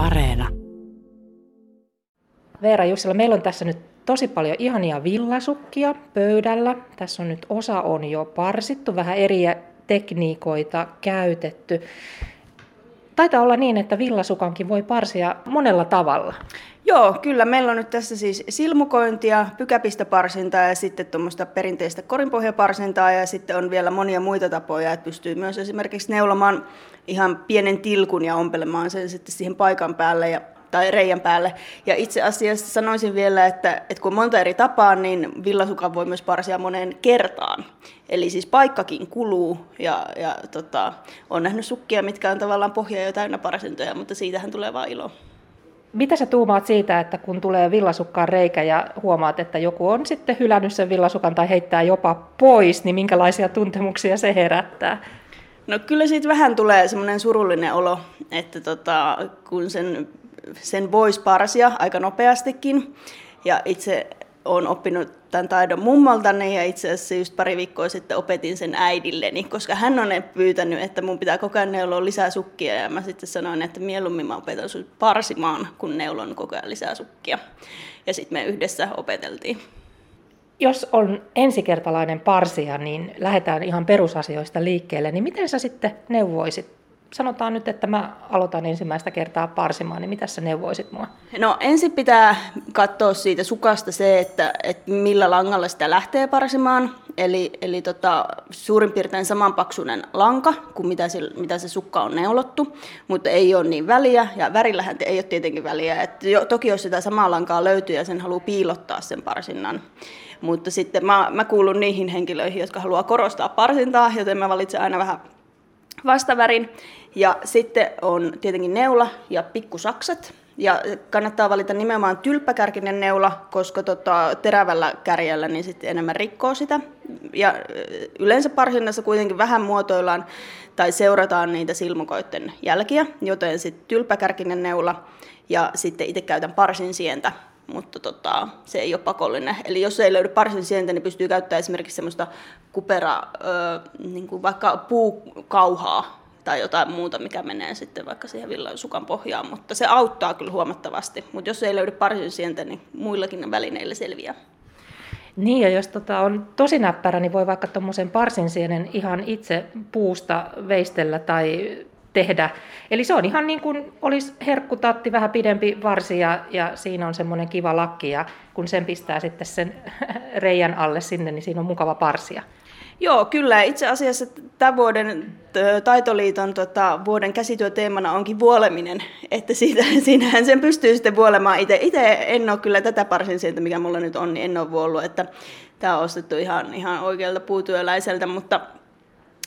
Areena. Veera Jussila, meillä on tässä nyt tosi paljon ihania villasukkia pöydällä. Tässä on nyt osa on jo parsittu, vähän eri tekniikoita käytetty. Taitaa olla niin, että villasukankin voi parsia monella tavalla. Joo, kyllä. Meillä on nyt tässä siis silmukointia, pykäpistoparsintaa ja sitten tuommoista perinteistä korinpohjaparsintaa ja sitten on vielä monia muita tapoja, että pystyy myös esimerkiksi neulomaan ihan pienen tilkun ja ompelemaan sen sitten siihen paikan päälle ja tai reijän päälle. Ja itse asiassa sanoisin vielä, että, että kun on monta eri tapaa, niin villasukan voi myös parsia moneen kertaan. Eli siis paikkakin kuluu ja, ja tota, on nähnyt sukkia, mitkä on tavallaan pohja jo täynnä parsintoja, mutta siitähän tulee vaan ilo. Mitä sä tuumaat siitä, että kun tulee villasukkaan reikä ja huomaat, että joku on sitten hylännyt sen villasukan tai heittää jopa pois, niin minkälaisia tuntemuksia se herättää? No kyllä siitä vähän tulee semmoinen surullinen olo, että tota, kun sen, sen voisi parsia aika nopeastikin. Ja itse olen oppinut tämän taidon mummoltani ja itse asiassa just pari viikkoa sitten opetin sen äidilleni, koska hän on pyytänyt, että mun pitää koko ajan neuloa lisää sukkia ja mä sitten sanoin, että mieluummin mä opetan sut parsimaan, kun neulon koko ajan lisää sukkia. Ja sitten me yhdessä opeteltiin. Jos on ensikertalainen parsija, niin lähdetään ihan perusasioista liikkeelle, niin miten sä sitten neuvoisit sanotaan nyt, että mä aloitan ensimmäistä kertaa parsimaan, niin mitä sä neuvoisit mua? No ensin pitää katsoa siitä sukasta se, että, että millä langalla sitä lähtee parsimaan. Eli, eli tota, suurin piirtein samanpaksuinen lanka kuin mitä se, mitä se sukka on neulottu, mutta ei ole niin väliä. Ja värillähän ei ole tietenkin väliä. Et jo, toki jos sitä samaa lankaa löytyy ja sen haluaa piilottaa sen parsinnan, mutta sitten mä, mä kuulun niihin henkilöihin, jotka haluaa korostaa parsintaa, joten mä valitsen aina vähän vastavärin. Ja sitten on tietenkin neula ja pikkusaksat. Ja kannattaa valita nimenomaan tylppäkärkinen neula, koska tota, terävällä kärjellä niin sitten enemmän rikkoo sitä. Ja yleensä parsinnassa kuitenkin vähän muotoillaan tai seurataan niitä silmukoiden jälkiä, joten sitten tylppäkärkinen neula ja sitten itse käytän parsin sientä, mutta tota, se ei ole pakollinen. Eli jos ei löydy parsin sientä, niin pystyy käyttämään esimerkiksi semmoista kupera, ö, niin kuin vaikka puukauhaa, tai jotain muuta, mikä menee sitten vaikka siihen villan sukan pohjaan, mutta se auttaa kyllä huomattavasti. Mutta jos ei löydy parsin sientä, niin muillakin välineillä selviää. Niin, ja jos tota on tosi näppärä, niin voi vaikka tuommoisen parsinsienen ihan itse puusta veistellä tai tehdä. Eli se on ihan niin kuin olisi herkkutatti, vähän pidempi varsi ja, ja siinä on semmoinen kiva lakki ja kun sen pistää sitten sen reijän alle sinne, niin siinä on mukava parsia. Joo, kyllä. Itse asiassa tämän vuoden Taitoliiton tota, vuoden käsityöteemana onkin vuoleminen, että siitä, siinähän sen pystyy sitten vuolemaan itse. Itse en ole kyllä tätä parsin sieltä, mikä mulla nyt on, niin en ole vuollut, että tämä on ostettu ihan, ihan oikealta puutyöläiseltä, mutta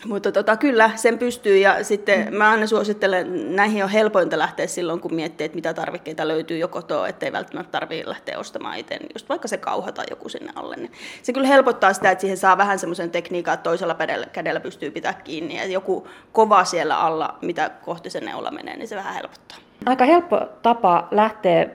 mutta tota, kyllä, sen pystyy ja sitten mm. mä aina suosittelen, näihin on helpointa lähteä silloin, kun miettii, että mitä tarvikkeita löytyy jo kotoa, ettei välttämättä tarvitse lähteä ostamaan itse, niin just vaikka se kauha tai joku sinne alle. Niin se kyllä helpottaa sitä, että siihen saa vähän semmoisen tekniikan, että toisella kädellä, kädellä pystyy pitää kiinni ja joku kova siellä alla, mitä kohti se neula menee, niin se vähän helpottaa. Aika helppo tapa lähteä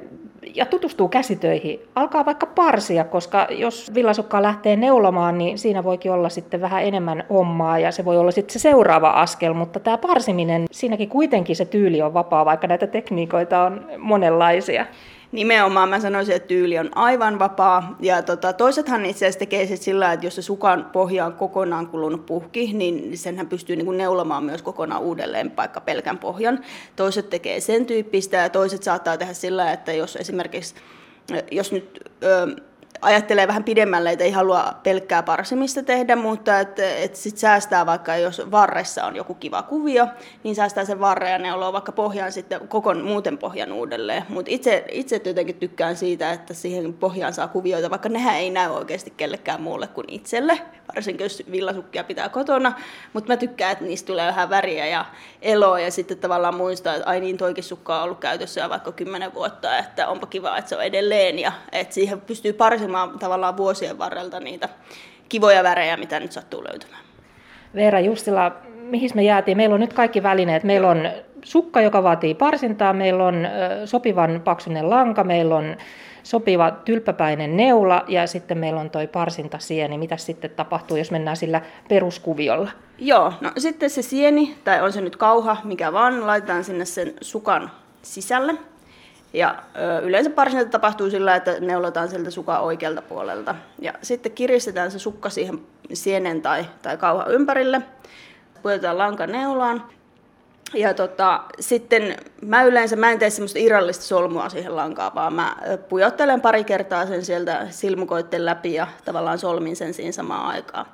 ja tutustuu käsitöihin, alkaa vaikka parsia, koska jos villasukkaa lähtee neulomaan, niin siinä voikin olla sitten vähän enemmän hommaa ja se voi olla sitten se seuraava askel, mutta tämä parsiminen, siinäkin kuitenkin se tyyli on vapaa, vaikka näitä tekniikoita on monenlaisia. Nimenomaan mä sanoisin, että tyyli on aivan vapaa. Ja tota, toisethan itse asiassa tekee sit sillä, että jos se sukan pohja on kokonaan kulunut puhki, niin senhän pystyy niin kuin neulomaan myös kokonaan uudelleen vaikka pelkän pohjan. Toiset tekee sen tyyppistä ja toiset saattaa tehdä sillä, että jos esimerkiksi jos nyt ajattelee vähän pidemmälle, että ei halua pelkkää parsimista tehdä, mutta että et sit säästää vaikka, jos varressa on joku kiva kuvio, niin säästää sen varren ja neuloo vaikka pohjaan sitten koko muuten pohjan uudelleen. Mutta itse, itse jotenkin tykkään siitä, että siihen pohjaan saa kuvioita, vaikka nehän ei näy oikeasti kellekään muulle kuin itselle, varsinkin jos villasukkia pitää kotona, mutta mä tykkään, että niistä tulee vähän väriä ja eloa ja sitten tavallaan muistaa, että ai niin toikin sukka on ollut käytössä vaikka kymmenen vuotta, että onpa kiva, että se on edelleen ja että siihen pystyy parsin hakemaan tavallaan vuosien varrelta niitä kivoja värejä, mitä nyt sattuu löytymään. Veera Justila, mihin me jäätiin? Meillä on nyt kaikki välineet. Meillä on sukka, joka vaatii parsintaa, meillä on sopivan paksunen lanka, meillä on sopiva tylppäpäinen neula ja sitten meillä on toi parsintasieni. Mitä sitten tapahtuu, jos mennään sillä peruskuviolla? Joo, no sitten se sieni, tai on se nyt kauha, mikä vaan, laitetaan sinne sen sukan sisälle. Ja yleensä parsinta tapahtuu sillä, että neulotaan sieltä sukan oikealta puolelta. Ja sitten kiristetään se sukka siihen sienen tai, tai kauhan ympärille. Pujotetaan lanka neulaan ja tota, sitten mä yleensä mä en tee semmoista irrallista solmua siihen lankaan, vaan mä pujottelen pari kertaa sen sieltä silmukoitten läpi ja tavallaan solmin sen siinä samaan aikaan.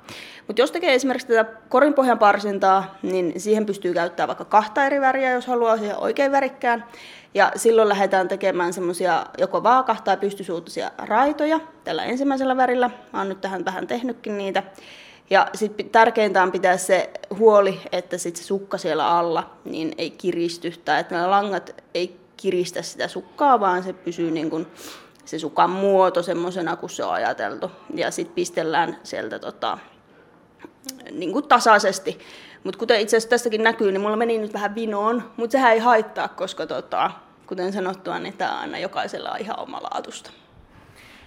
Mutta jos tekee esimerkiksi tätä korinpohjan parsintaa, niin siihen pystyy käyttämään vaikka kahta eri väriä, jos haluaa siihen oikein värikkään. Ja silloin lähdetään tekemään semmoisia joko vaaka- tai pystysuuttaisia raitoja tällä ensimmäisellä värillä. Mä oon nyt tähän vähän tehnytkin niitä. Ja sitten tärkeintä on pitää se huoli, että sit se sukka siellä alla niin ei kiristy, tai että nämä langat ei kiristä sitä sukkaa, vaan se pysyy niin kuin se sukan muoto semmoisena kuin se on ajateltu. Ja sitten pistellään sieltä tota, niin tasaisesti. Mutta kuten itse asiassa tästäkin näkyy, niin mulla meni nyt vähän vinoon, mutta sehän ei haittaa, koska tota, kuten sanottua, niin tämä aina jokaisella on ihan omalaatusta.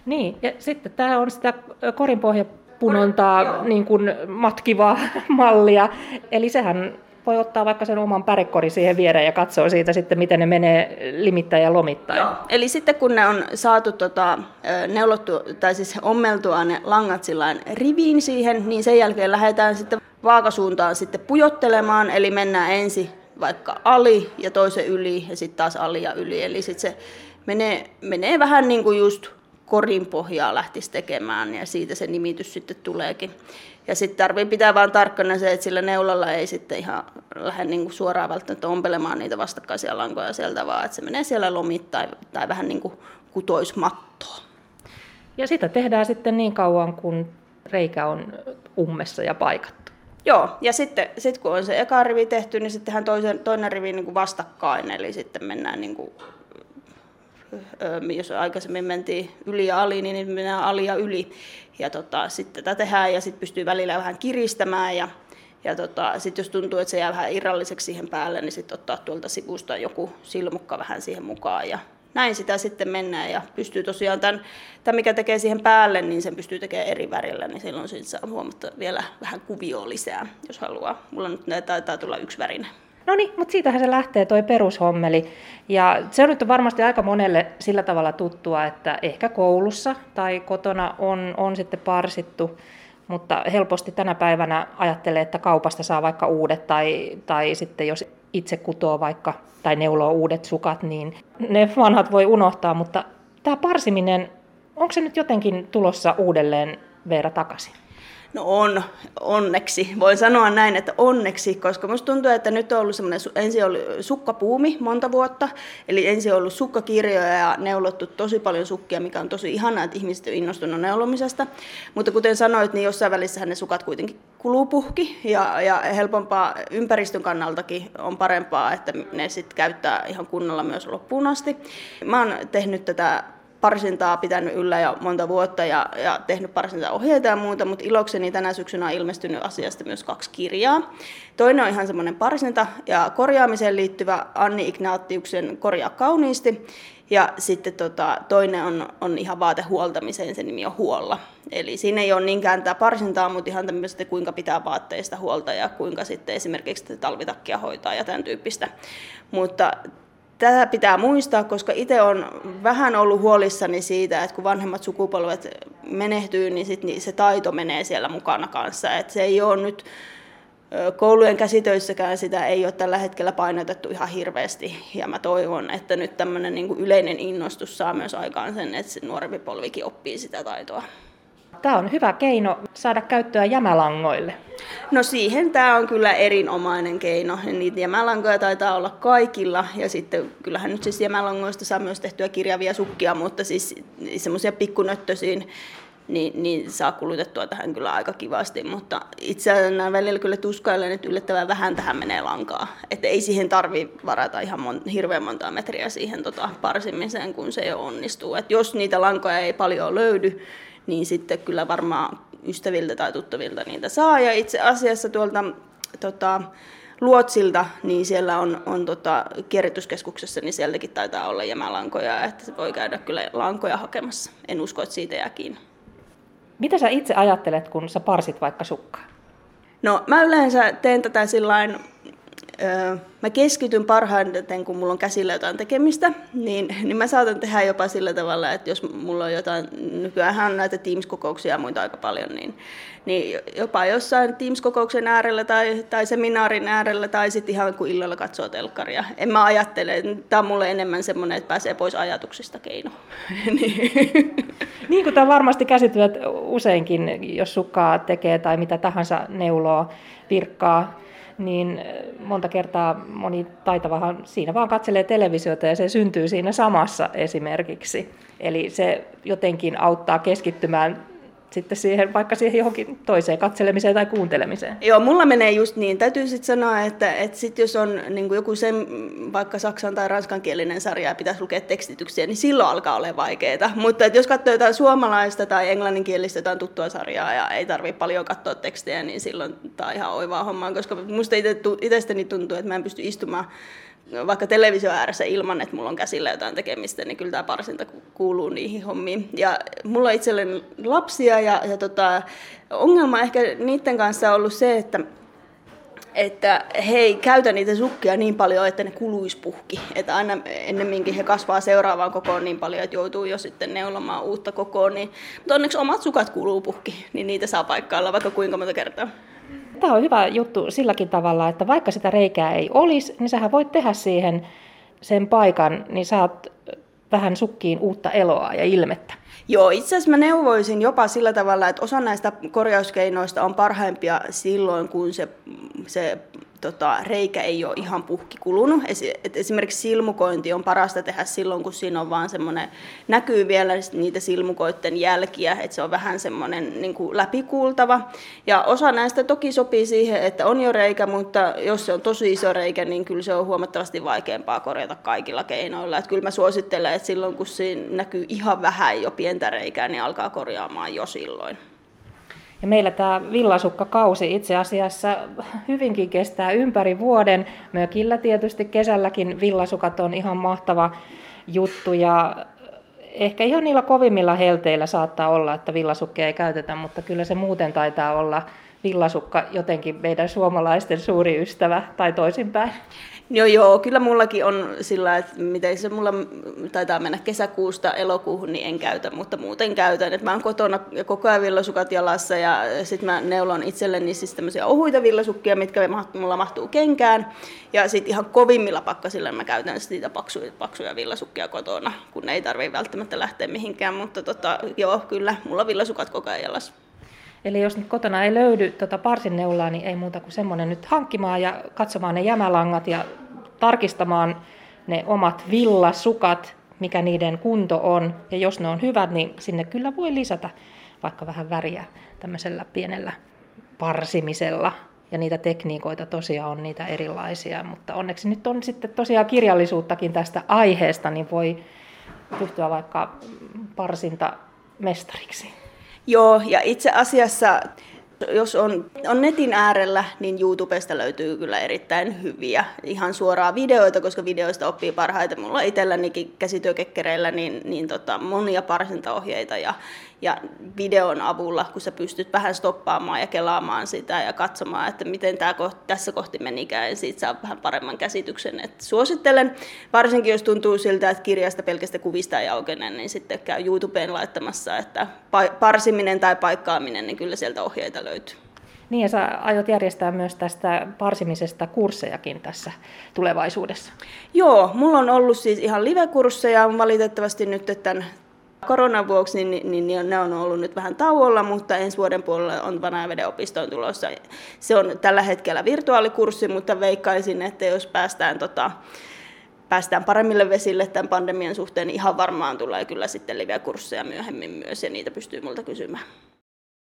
Niin, ja sitten tämä on sitä korinpohja punontaa niin kuin matkivaa mallia. Eli sehän voi ottaa vaikka sen oman pärekorin siihen viereen ja katsoa siitä sitten, miten ne menee limittäin ja lomittain. Joo. Eli sitten kun ne on saatu tota, neulottu, tai siis ommeltua ne langat riviin siihen, niin sen jälkeen lähdetään sitten vaakasuuntaan sitten pujottelemaan, eli mennään ensin vaikka ali ja toisen yli ja sitten taas ali ja yli. Eli sitten se menee, menee vähän niin kuin just korin pohjaa lähtisi tekemään ja siitä se nimitys sitten tuleekin. Ja sitten tarvii pitää vaan tarkkana se, että sillä neulalla ei sitten ihan lähde niin kuin suoraan välttämättä ompelemaan niitä vastakkaisia lankoja sieltä, vaan että se menee siellä lomit tai, tai vähän niin kuin kutoismattoa. Ja sitä tehdään sitten niin kauan, kun reikä on ummessa ja paikattu. Joo, ja sitten sit kun on se eka rivi tehty, niin sittenhän toisen, toinen rivi niin kuin vastakkain, eli sitten mennään niin kuin jos aikaisemmin mentiin yli ja ali, niin nyt mennään ali ja yli. Ja tota, sitten tätä tehdään ja sitten pystyy välillä vähän kiristämään ja ja tota, sitten jos tuntuu, että se jää vähän irralliseksi siihen päälle, niin sitten ottaa tuolta sivusta joku silmukka vähän siihen mukaan. Ja näin sitä sitten mennään ja pystyy tosiaan tämän, tämän mikä tekee siihen päälle, niin sen pystyy tekemään eri värillä, niin silloin siitä saa huomata vielä vähän kuvioa lisää, jos haluaa. Mulla nyt taitaa tulla yksi värinen. No niin, mutta siitähän se lähtee toi perushommeli. Ja se on nyt varmasti aika monelle sillä tavalla tuttua, että ehkä koulussa tai kotona on, on sitten parsittu, mutta helposti tänä päivänä ajattelee, että kaupasta saa vaikka uudet tai, tai sitten jos itse kutoo vaikka tai neuloo uudet sukat, niin ne vanhat voi unohtaa, mutta tämä parsiminen, onko se nyt jotenkin tulossa uudelleen Veera takaisin? No on, onneksi. Voin sanoa näin, että onneksi, koska musta tuntuu, että nyt on ollut semmoinen, ensin oli sukkapuumi monta vuotta, eli ensin on ollut sukkakirjoja ja neulottu tosi paljon sukkia, mikä on tosi ihanaa, että ihmiset on innostunut neulomisesta. Mutta kuten sanoit, niin jossain välissä ne sukat kuitenkin kuluu puhki ja, ja helpompaa ympäristön kannaltakin on parempaa, että ne sitten käyttää ihan kunnolla myös loppuun asti. Mä oon tehnyt tätä parsintaa pitänyt yllä jo monta vuotta ja, ja tehnyt ohjeita ja muuta, mutta ilokseni tänä syksynä on ilmestynyt asiasta myös kaksi kirjaa. Toinen on ihan semmoinen parsinta ja korjaamiseen liittyvä Anni Ignaattiuksen Korjaa kauniisti. Ja sitten tota, toinen on, on ihan vaatehuoltamiseen, se nimi on Huolla. Eli siinä ei ole niinkään tämä parsintaa, mutta ihan tämmöistä, kuinka pitää vaatteista huolta ja kuinka sitten esimerkiksi talvitakkia hoitaa ja tämän tyyppistä. Mutta Tätä pitää muistaa, koska itse on vähän ollut huolissani siitä, että kun vanhemmat sukupolvet menehtyy, niin, sit, niin se taito menee siellä mukana kanssa. Et se ei ole nyt koulujen käsitöissäkään sitä ei ole tällä hetkellä painotettu ihan hirveästi. Ja mä toivon, että nyt tämmöinen niin yleinen innostus saa myös aikaan sen, että se nuorempi polvikin oppii sitä taitoa. Tämä on hyvä keino saada käyttöä jämälangoille. No siihen tämä on kyllä erinomainen keino. Niitä jämälankoja taitaa olla kaikilla. Ja sitten kyllähän nyt siis jämälangoista saa myös tehtyä kirjavia sukkia, mutta siis semmoisia pikkunöttöisiin niin, niin saa kulutettua tähän kyllä aika kivasti, mutta itse näin välillä kyllä tuskailen, että yllättävän vähän tähän menee lankaa. Että ei siihen tarvi varata ihan mon, hirveän monta metriä siihen tota, parsimiseen, kun se jo onnistuu. Et jos niitä lankoja ei paljon löydy, niin sitten kyllä varmaan ystäviltä tai tuttavilta niitä saa. Ja itse asiassa tuolta tota, Luotsilta, niin siellä on, on tota, kierrätyskeskuksessa, niin sieltäkin taitaa olla jämälankoja, että se voi käydä kyllä lankoja hakemassa. En usko, että siitä jää kiinni. Mitä sä itse ajattelet, kun sä parsit vaikka sukkaa? No mä yleensä teen tätä sillain mä keskityn parhaiten, kun mulla on käsillä jotain tekemistä, niin, niin mä saatan tehdä jopa sillä tavalla, että jos mulla on jotain, nykyään näitä Teams-kokouksia ja muita aika paljon, niin, niin jopa jossain Teams-kokouksen äärellä tai, tai seminaarin äärellä tai sitten ihan kun illalla katsoo telkkaria. En mä ajattele, tämä on mulle enemmän semmoinen, että pääsee pois ajatuksista keino. niin. niin kuin tämä varmasti käsityöt useinkin, jos sukkaa tekee tai mitä tahansa neuloa, virkkaa, niin monta kertaa moni taitavahan siinä vaan katselee televisiota ja se syntyy siinä samassa esimerkiksi. Eli se jotenkin auttaa keskittymään sitten siihen, vaikka siihen johonkin toiseen katselemiseen tai kuuntelemiseen. Joo, mulla menee just niin. Täytyy sitten sanoa, että, että sit jos on niin joku sen, vaikka saksan tai ranskankielinen sarja ja pitäisi lukea tekstityksiä, niin silloin alkaa olla vaikeaa. Mutta että jos katsoo jotain suomalaista tai englanninkielistä jotain tuttua sarjaa ja ei tarvitse paljon katsoa tekstejä, niin silloin tämä on ihan oivaa hommaa, koska musta itsestäni tuntuu, että mä en pysty istumaan vaikka televisio ääressä ilman, että mulla on käsillä jotain tekemistä, niin kyllä tämä parsinta kuuluu niihin hommiin. Ja mulla on itselleni lapsia ja, ja tota, ongelma ehkä niiden kanssa on ollut se, että että he ei käytä niitä sukkia niin paljon, että ne kuluisi puhki. Että aina ennemminkin he kasvaa seuraavaan kokoon niin paljon, että joutuu jo sitten neulomaan uutta kokoa. Niin, mutta onneksi omat sukat kuluu puhki, niin niitä saa paikkailla vaikka kuinka monta kertaa. Tämä on hyvä juttu silläkin tavalla, että vaikka sitä reikää ei olisi, niin sähän voit tehdä siihen sen paikan, niin saat vähän sukkiin uutta eloa ja ilmettä. Joo, itse asiassa mä neuvoisin jopa sillä tavalla, että osa näistä korjauskeinoista on parhaimpia silloin, kun se, se tota, reikä ei ole ihan puhki kulunut. Esimerkiksi silmukointi on parasta tehdä silloin, kun siinä on vaan semmoinen, näkyy vielä niitä silmukoitten jälkiä, että se on vähän semmoinen niin kuin läpikuultava. Ja osa näistä toki sopii siihen, että on jo reikä, mutta jos se on tosi iso reikä, niin kyllä se on huomattavasti vaikeampaa korjata kaikilla keinoilla. Et kyllä mä suosittelen, että silloin kun siinä näkyy ihan vähän jo pientä reikää, niin alkaa korjaamaan jo silloin. Ja meillä tämä villasukkakausi itse asiassa hyvinkin kestää ympäri vuoden. Mökillä tietysti kesälläkin villasukat on ihan mahtava juttu ja ehkä ihan niillä kovimmilla helteillä saattaa olla, että villasukkeja ei käytetä, mutta kyllä se muuten taitaa olla villasukka jotenkin meidän suomalaisten suuri ystävä tai toisinpäin. Joo, joo, kyllä mullakin on sillä, että miten se mulla taitaa mennä kesäkuusta elokuuhun, niin en käytä, mutta muuten käytän. Et mä oon kotona koko ajan villasukat jalassa ja sitten mä neulon itselleni siis tämmöisiä ohuita villasukkia, mitkä mulla mahtuu kenkään. Ja sitten ihan kovimmilla pakkasilla mä käytän niitä paksuja, paksuja villasukkia kotona, kun ei tarvitse välttämättä lähteä mihinkään. Mutta tota, joo, kyllä, mulla villasukat koko ajan jalassa. Eli jos nyt kotona ei löydy tota parsinneulaa, niin ei muuta kuin semmoinen nyt hankkimaan ja katsomaan ne jämälangat ja tarkistamaan ne omat villasukat, mikä niiden kunto on. Ja jos ne on hyvät, niin sinne kyllä voi lisätä vaikka vähän väriä tämmöisellä pienellä parsimisella. Ja niitä tekniikoita tosiaan on niitä erilaisia, mutta onneksi nyt on sitten tosiaan kirjallisuuttakin tästä aiheesta, niin voi ryhtyä vaikka parsinta mestariksi. Joo, ja itse asiassa jos on, on netin äärellä, niin YouTubesta löytyy kyllä erittäin hyviä ihan suoraa videoita, koska videoista oppii parhaiten. Mulla itsellänikin käsityökekkereillä niin, niin tota, monia parsintaohjeita ja, ja videon avulla, kun sä pystyt vähän stoppaamaan ja kelaamaan sitä ja katsomaan, että miten tämä kohti, tässä kohti menikään, ja siitä saa vähän paremman käsityksen. Et suosittelen, varsinkin jos tuntuu siltä, että kirjasta pelkästä kuvista ei aukene, niin sitten käy YouTubeen laittamassa, että parsiminen tai paikkaaminen, niin kyllä sieltä ohjeita löytyy. Niin, ja sä aiot järjestää myös tästä parsimisesta kurssejakin tässä tulevaisuudessa. Joo, mulla on ollut siis ihan live-kursseja, valitettavasti nyt tämän koronan vuoksi niin, niin, niin ne on ollut nyt vähän tauolla, mutta ensi vuoden puolella on Vanajaveden opistoon tulossa. Se on tällä hetkellä virtuaalikurssi, mutta veikkaisin, että jos päästään, tota, päästään paremmille vesille tämän pandemian suhteen, niin ihan varmaan tulee kyllä sitten live-kursseja myöhemmin myös, ja niitä pystyy multa kysymään.